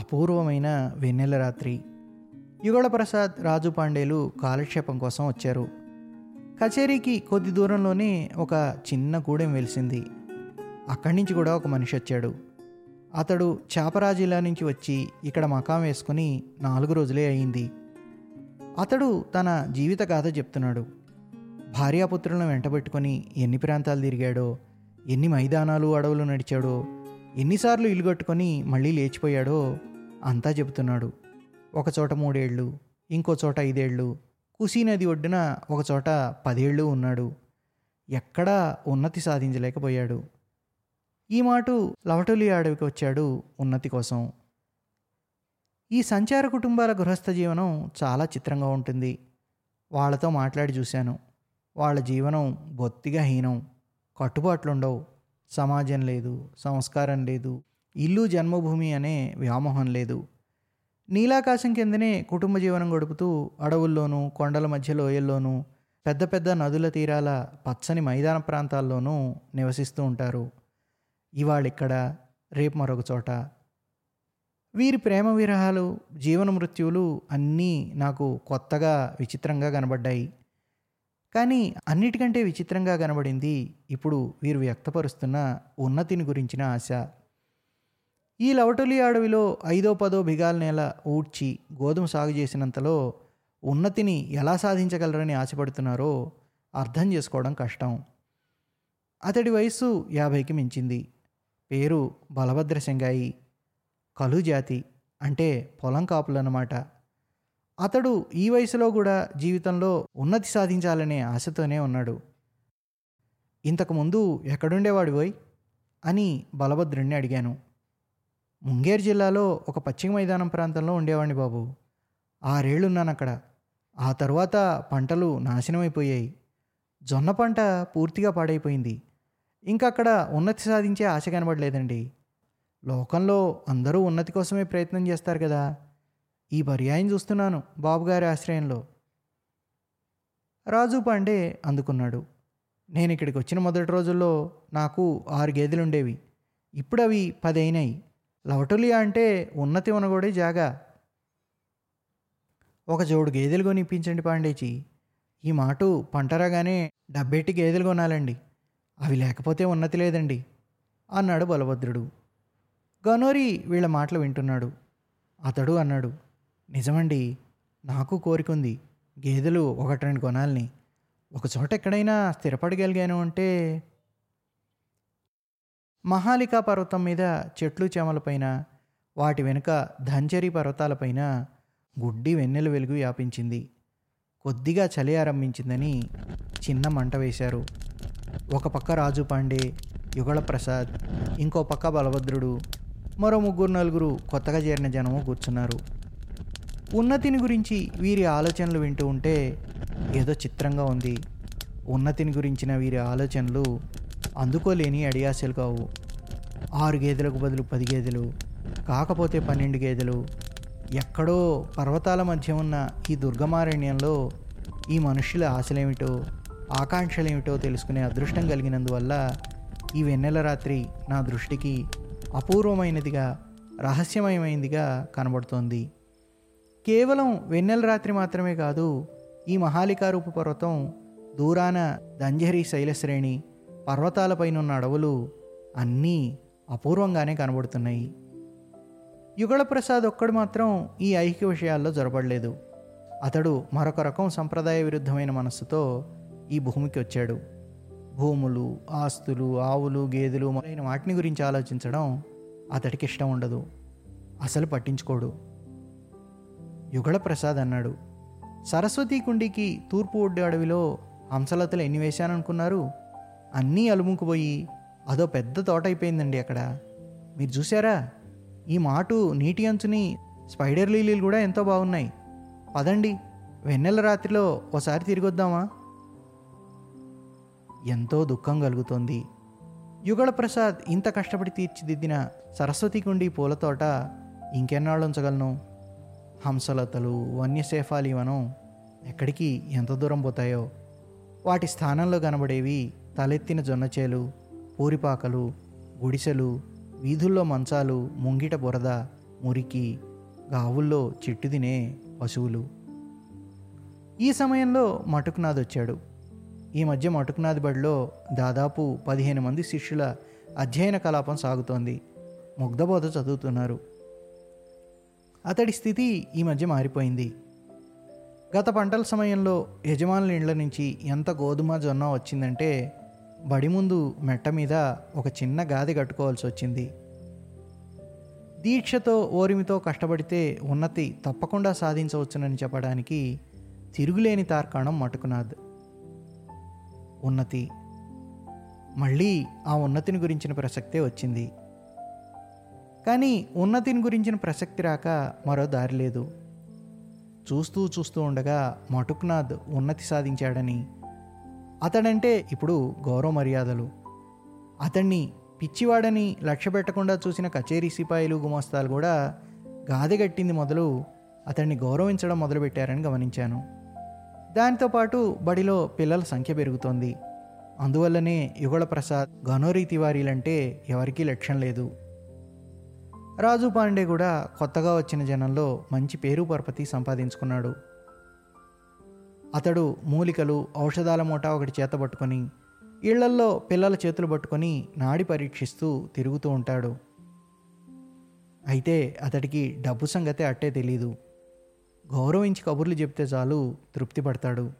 అపూర్వమైన వెన్నెల రాత్రి. యుగళప్రసాద్ రాజు పాండేలు కాలక్షేపం కోసం వచ్చారు. కచేరీకి కొద్ది దూరంలోనే ఒక చిన్న గూడెం వెలిసింది. అక్కడి నుంచి కూడా ఒక మనిషి వచ్చాడు. అతడు చాపరాజిలా నుంచి వచ్చి ఇక్కడ మకాం వేసుకుని నాలుగు రోజులే అయింది. అతడు తన జీవిత గాథ చెప్తున్నాడు. భార్యాపుత్రులను వెంటబెట్టుకొని ఎన్ని ప్రాంతాలు తిరిగాడో ఎన్ని మైదానాలు అడవులు నడిచాడో ఎన్నిసార్లు ఇల్లు కట్టుకొని మళ్ళీ లేచిపోయాడో అంతా చెబుతున్నాడు. ఒక చోట మూడేళ్ళు ఇంకో చోట ఐదేళ్ళు కుసీ నది ఒడ్డున ఒక చోట పదేళ్ళు ఉన్నాడు. ఎక్కడా ఉన్నతి సాధించలేకపోయాడు. ఈ మాటు లవటోలి అడవికి వచ్చాడు ఉన్నతి కోసం. ఈ సంచార కుటుంబాల గృహస్థ జీవనం చాలా చిత్రంగా ఉంటుంది. వాళ్ళతో మాట్లాడి చూశాను. వాళ్ళ జీవనం బొత్తిగా హీనం. కట్టుబాట్లుండవు. సమాజం లేదు సంస్కారం లేదు. ఇల్లు జన్మభూమి అనే వ్యామోహం లేదు. నీలాకాశం కిందనే కుటుంబ జీవనం గడుపుతూ అడవుల్లోనూ కొండల మధ్య లోయల్లోనూ పెద్ద పెద్ద నదుల తీరాల పచ్చని మైదాన ప్రాంతాల్లోనూ నివసిస్తూ ఉంటారు. ఇవాళిక్కడ రేపు మరొక చోట. వీరి ప్రేమ విరహాలు జీవన మృత్యువులు అన్నీ నాకు కొత్తగా విచిత్రంగా కనబడ్డాయి. కానీ అన్నిటికంటే విచిత్రంగా కనబడింది ఇప్పుడు వీరు వ్యక్తపరుస్తున్న ఉన్నతిని గురించిన ఆశ. ఈ లవటొలి అడవిలో ఐదో పదో బిగాల నేల ఊడ్చి గోధుమ సాగు చేసినంతలో ఉన్నతిని ఎలా సాధించగలరని ఆశపడుతున్నారో అర్థం చేసుకోవడం కష్టం. అతడి వయస్సు యాభైకి మించింది. పేరు బలభద్ర సింగాయి కలు జాతి అంటే పొలం కాపులన్నమాట. అతడు ఈ వయసులో కూడా జీవితంలో ఉన్నతి సాధించాలనే ఆశతోనే ఉన్నాడు. ఇంతకుముందు ఎక్కడుండేవాడు పోయ్ అని బలభద్రుణ్ణి అడిగాను. ముంగేరు జిల్లాలో ఒక పశ్చిమ మైదానం ప్రాంతంలో ఉండేవాడిని బాబు. ఆరేళ్ళున్నాను అక్కడ ఆ తర్వాత పంటలు నాశనమైపోయాయి. జొన్న పంట పూర్తిగా పాడైపోయింది. ఇంకా అక్కడ ఉన్నతి సాధించే ఆశ కనబడలేదండి. లోకంలో అందరూ ఉన్నతి కోసమే ప్రయత్నం చేస్తారు కదా. ఈ పర్యాయం చూస్తున్నాను బాబుగారి ఆశ్రయంలో. రాజు పాండే అందుకున్నాడు. నేను ఇక్కడికి వచ్చిన మొదటి రోజుల్లో నాకు ఆరు గేదెలు ఉండేవి ఇప్పుడు అవి పది అయినాయి లవటులియా అంటే ఉన్నతి ఉనగోడే జాగా. ఒక జోడు గేదెలు కొనిపించండి పాండేచి ఈ మాటు పంటరాగానే డబ్బెట్టి గేదెలు కొనాలండి. అవి లేకపోతే ఉన్నతి లేదండి. అన్నాడు బలభద్రుడు. గనోరి వీళ్ళ మాటలు వింటున్నాడు. అతడు అన్నాడు నిజమండి నాకు కోరికుంది గేదెలు ఒకటి రెండు కొనాలని. ఒక చోట ఎక్కడైనా స్థిరపడగలిగాను అంటే మహాలికా పర్వతం మీద చెట్లు చేమలపైన వాటి వెనుక ధంజరి పర్వతాలపైన గుడ్డి వెన్నెల వెలుగు వ్యాపించింది. కొద్దిగా చలి ఆరంభించిందని చిన్న మంట వేశారు. ఒక పక్క రాజు పాండే యుగళ ప్రసాద్ ఇంకో పక్క బలభద్రుడు మరో ముగ్గురు నలుగురు కొత్తగా చేరిన జనము కూర్చున్నారు. ఉన్నతిని గురించి వీరి ఆలోచనలు వింటూ ఉంటే ఏదో చిత్రంగా ఉంది. ఉన్నతిని గురించిన వీరి ఆలోచనలు అందుకోలేని అడియాసలు కావు ఆరు గేదెలకు బదులు పది గేదెలు కాకపోతే పన్నెండు గేదెలు. ఎక్కడో పర్వతాల మధ్య ఉన్న ఈ దుర్గమారణ్యంలో ఈ మనుషుల ఆశలేమిటో ఆకాంక్షలేమిటో తెలుసుకునే అదృష్టం కలిగినందువల్ల ఈ వెన్నెల రాత్రి నా దృష్టికి అపూర్వమైనదిగా రహస్యమయమైనదిగా కనబడుతోంది. కేవలం వెన్నెల రాత్రి మాత్రమే కాదు ఈ మహాలికారూపు పర్వతం దూరాన దంజహరి శైలశ్రేణి పర్వతాలపైన ఉన్న అడవులు అన్నీ అపూర్వంగానే కనబడుతున్నాయి. యుగళప్రసాద్ ఒక్కడు మాత్రం ఈ ఐక్య విషయాల్లో జొరబడలేదు అతడు మరొక రకం సంప్రదాయ విరుద్ధమైన మనస్సుతో ఈ భూమికి వచ్చాడు. భూములు ఆస్తులు ఆవులు గేదెలు మొదలైన వాటిని గురించి ఆలోచించడం అతడికి ఇష్టం ఉండదు. అసలు పట్టించుకోడు. యుగళప్రసాద్ అన్నాడు సరస్వతీ కుండికి తూర్పు ఒడ్డు అడవిలో హంసలతలు ఎన్ని వేశాననుకున్నారు? అన్నీ అలుముకుపోయి అదో పెద్ద తోట అయిపోయిందండి అక్కడ. మీరు చూసారా ఈ మాటు నీటి అంచుని స్పైడర్ లీలీలు కూడా ఎంతో బాగున్నాయి. పదండి వెన్నెల రాత్రిలో ఓసారి తిరిగొద్దామా ఎంతో దుఃఖం కలుగుతోంది. యుగళ ప్రసాద్ ఇంత కష్టపడి తీర్చిదిద్దిన సరస్వతి కుండి పూల తోట ఇంకెన్నాళ్ళు ఉంచగలను? హంసలతలు వన్యశేఫాలి వనం ఎక్కడికి ఎంత దూరం పోతాయో? వాటి స్థానంలో కనబడేవి తలెత్తిన జొన్నచేలు పూరిపాకలు గుడిసెలు వీధుల్లో మంచాలు ముంగిట బురద మురికి గావుల్లో చెట్టు తినే పశువులు. ఈ సమయంలో మటుకునాథ్ వచ్చాడు. ఈ మధ్య మటుకునాథ్ బడిలో దాదాపు పదిహేను మంది శిష్యుల అధ్యయన కలాపం సాగుతోంది. ముగ్ధబోధ చదువుతున్నారు. అతడి స్థితి ఈ మధ్య మారిపోయింది. గత పంటల సమయంలో యజమానుల ఇండ్ల నుంచి ఎంత గోధుమ జొన్న వచ్చిందంటే బడి ముందు మెట్ట మీద ఒక చిన్న గాది కట్టుకోవాల్సి వచ్చింది. దీక్షతో ఓరిమితో కష్టపడితే ఉన్నతి తప్పకుండా సాధించవచ్చునని చెప్పడానికి తిరుగులేని తార్కాణం మటుకునాథ్ ఉన్నతి. మళ్ళీ ఆ ఉన్నతిని గురించిన ప్రసక్తే వచ్చింది. కానీ ఉన్నతిని గురించిన ప్రసక్తి రాక మరో దారి లేదు. చూస్తూ చూస్తూ ఉండగా మటుక్నాథ్ ఉన్నతి సాధించాడని అతడంటే ఇప్పుడు గౌరవ మర్యాదలు. అతన్ని పిచ్చివాడని లక్ష్య పెట్టకుండా చూసిన కచేరీ సిపాయిలు గుమస్తాలు కూడా గాదెగట్టింది మొదలు అతన్ని గౌరవించడం మొదలుపెట్టారని గమనించాను. దాంతోపాటు బడిలో పిల్లల సంఖ్య పెరుగుతోంది. అందువల్లనే యుగళ ప్రసాద్ గనోరీ తివారీలంటే ఎవరికీ లక్ష్యం లేదు. రాజు పాండే కూడా కొత్తగా వచ్చిన జనంలో మంచి పేరు పరపతి సంపాదించుకున్నాడు. అతడు మూలికలు ఔషధాల మూట ఒకటి చేత పట్టుకొని ఇళ్ళల్లో పిల్లల చేతులు పట్టుకొని నాడి పరీక్షిస్తూ తిరుగుతూ ఉంటాడు. అయితే అతడికి డబ్బు సంగతే అట్టే తెలీదు. గౌరవించి కబుర్లు చెప్తే చాలు తృప్తి పడతాడు